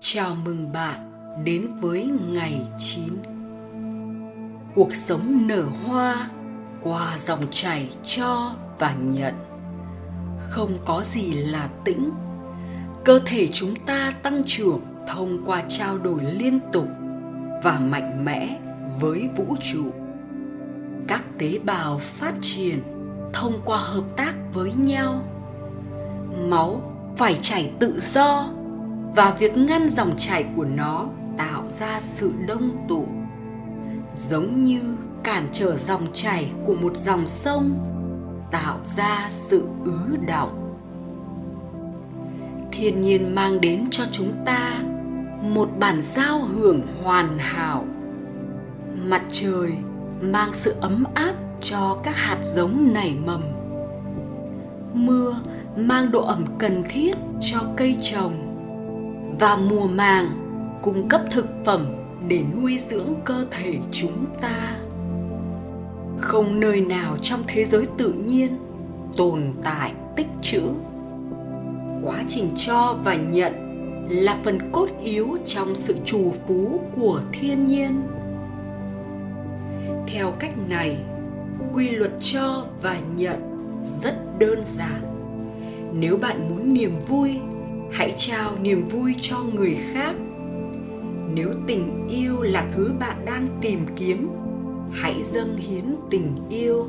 Chào mừng bạn đến với ngày 9 Cuộc sống nở hoa qua dòng chảy cho và nhận. Không có gì là tĩnh. Cơ thể chúng ta tăng trưởng thông qua trao đổi liên tục và mạnh mẽ với vũ trụ. Các tế bào phát triển thông qua hợp tác với nhau. Máu phải chảy tự do và việc ngăn dòng chảy của nó tạo ra sự đông tụ. Giống như cản trở dòng chảy của một dòng sông, tạo ra sự ứ động. Thiên nhiên mang đến cho chúng ta một bản giao hưởng hoàn hảo. Mặt trời mang sự ấm áp cho các hạt giống nảy mầm. Mưa mang độ ẩm cần thiết cho cây trồng và mùa màng cung cấp thực phẩm để nuôi dưỡng cơ thể chúng ta. Không nơi nào trong thế giới tự nhiên tồn tại tích trữ. Quá trình cho và nhận là phần cốt yếu trong sự trù phú của thiên nhiên. Theo cách này, quy luật cho và nhận rất đơn giản. Nếu bạn muốn niềm vui hãy trao niềm vui cho người khác. Nếu tình yêu là thứ bạn đang tìm kiếm, hãy dâng hiến tình yêu.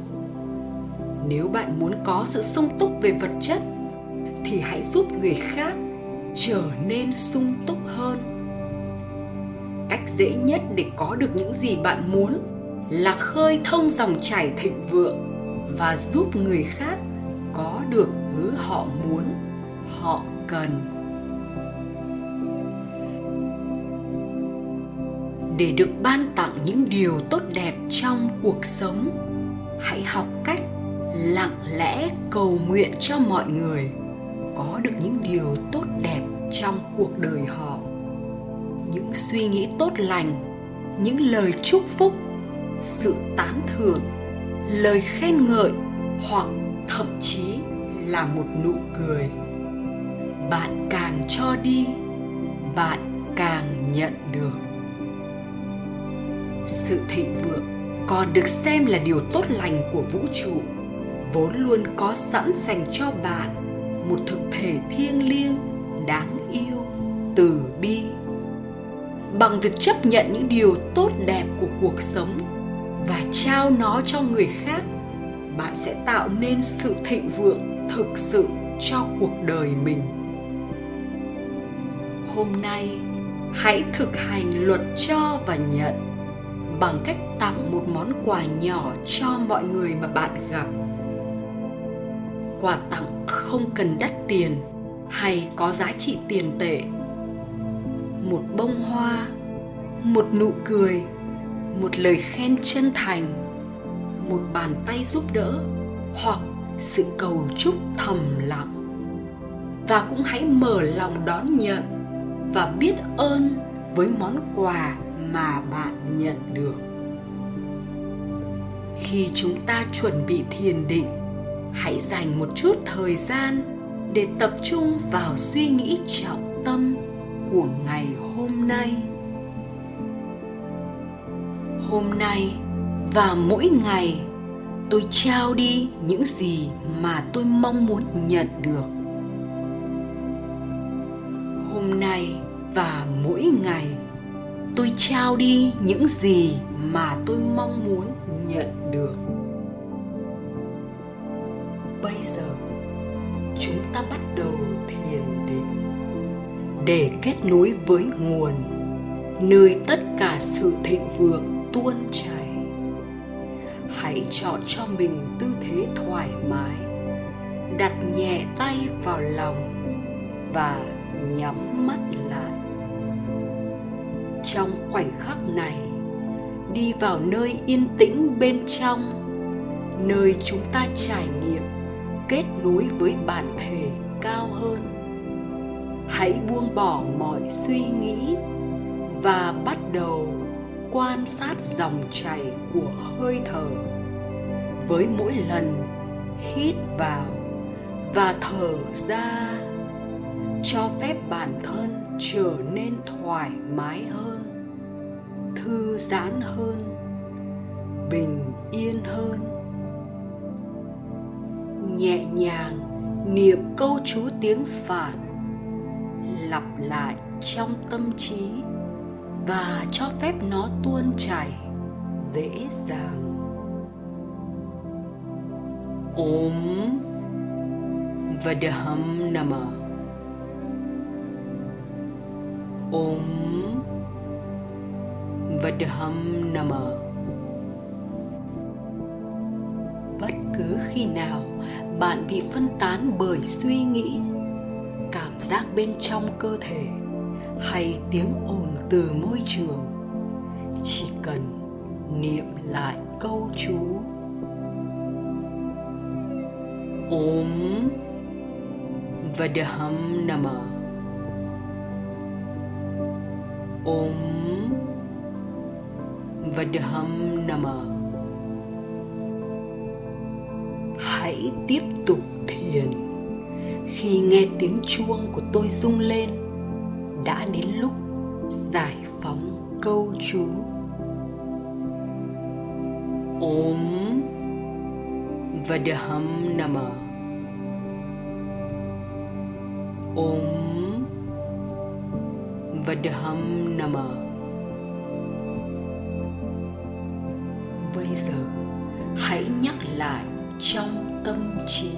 Nếu bạn muốn có sự sung túc về vật chất, thì hãy giúp người khác trở nên sung túc hơn. Cách dễ nhất để có được những gì bạn muốn là khơi thông dòng chảy thịnh vượng và giúp người khác có được thứ họ muốn, họ cần. Để được ban tặng những điều tốt đẹp trong cuộc sống, hãy học cách lặng lẽ cầu nguyện cho mọi người có được những điều tốt đẹp trong cuộc đời họ. Những suy nghĩ tốt lành, những lời chúc phúc, sự tán thưởng, lời khen ngợi hoặc thậm chí là một nụ cười bạn càng cho đi, bạn càng nhận được. Sự thịnh vượng còn được xem là điều tốt lành của vũ trụ, vốn luôn có sẵn dành cho bạn một thực thể thiêng liêng đáng yêu, từ bi. Bằng việc chấp nhận những điều tốt đẹp của cuộc sống và trao nó cho người khác, bạn sẽ tạo nên sự thịnh vượng thực sự cho cuộc đời mình hôm nay, hãy thực hành luật cho và nhận bằng cách tặng một món quà nhỏ cho mọi người mà bạn gặp. Quà tặng không cần đắt tiền hay có giá trị tiền tệ. Một bông hoa, một nụ cười, một lời khen chân thành, một bàn tay giúp đỡ hoặc sự cầu chúc thầm lặng. Và cũng hãy mở lòng đón nhận và biết ơn với món quà mà bạn nhận được. Khi chúng ta chuẩn bị thiền định, hãy dành một chút thời gian để tập trung vào suy nghĩ trọng tâm của ngày hôm nay. Hôm nay và mỗi ngày, tôi trao đi những gì mà tôi mong muốn nhận được hôm nay và mỗi ngày, tôi trao đi những gì mà tôi mong muốn nhận được. Bây giờ, chúng ta bắt đầu thiền định để kết nối với nguồn, nơi tất cả sự thịnh vượng tuôn chảy. Hãy chọn cho mình tư thế thoải mái, đặt nhẹ tay vào lòng và nhắm mắt lại. Trong khoảnh khắc này, đi vào nơi yên tĩnh bên trong, nơi chúng ta trải nghiệm, kết nối với bản thể cao hơn. Hãy buông bỏ mọi suy nghĩ và bắt đầu quan sát dòng chảy của hơi thở với mỗi lần hít vào và thở ra cho phép bản thân trở nên thoải mái hơn, thư giãn hơn, bình yên hơn. Nhẹ nhàng niệm câu chú tiếng phạn, lặp lại trong tâm trí và cho phép nó tuôn chảy dễ dàng. Ôm. Vadaham namah Om vadaham nama bất cứ khi nào bạn bị phân tán bởi suy nghĩ, cảm giác bên trong cơ thể hay tiếng ồn từ môi trường, chỉ cần niệm lại câu chú ôm vadaham Namah. Om vadaham nama hãy tiếp tục thiền. Khi nghe tiếng chuông của tôi rung lên, đã đến lúc giải phóng câu chú. Ôm Vadham nama ôm Vadham nama bây giờ hãy nhắc lại trong tâm trí.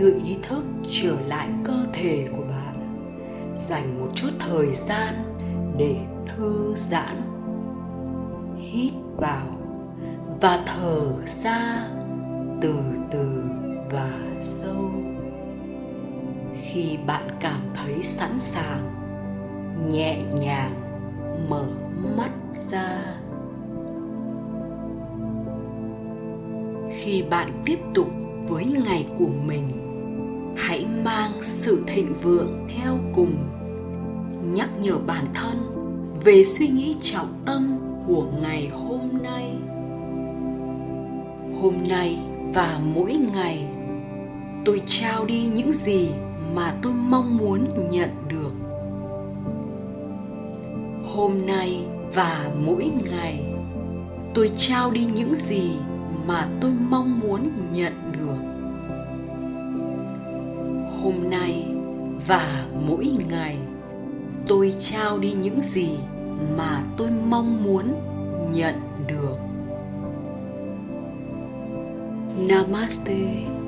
Đưa ý thức trở lại cơ thể của bạn. Dành một chút thời gian để thư giãn, hít vào và thở ra từ từ và sâu. Khi bạn cảm thấy sẵn sàng, nhẹ nhàng mở mắt ra. Khi bạn tiếp tục với ngày của mình mang sự thịnh vượng theo cùng. Nhắc nhở bản thân về suy nghĩ trọng tâm của ngày hôm nay. Hôm nay và mỗi ngày, tôi trao đi những gì mà tôi mong muốn nhận được. Hôm nay và mỗi ngày, tôi trao đi những gì mà tôi mong muốn nhận hôm nay và mỗi ngày. Tôi trao đi những gì mà tôi mong muốn nhận được. Namaste.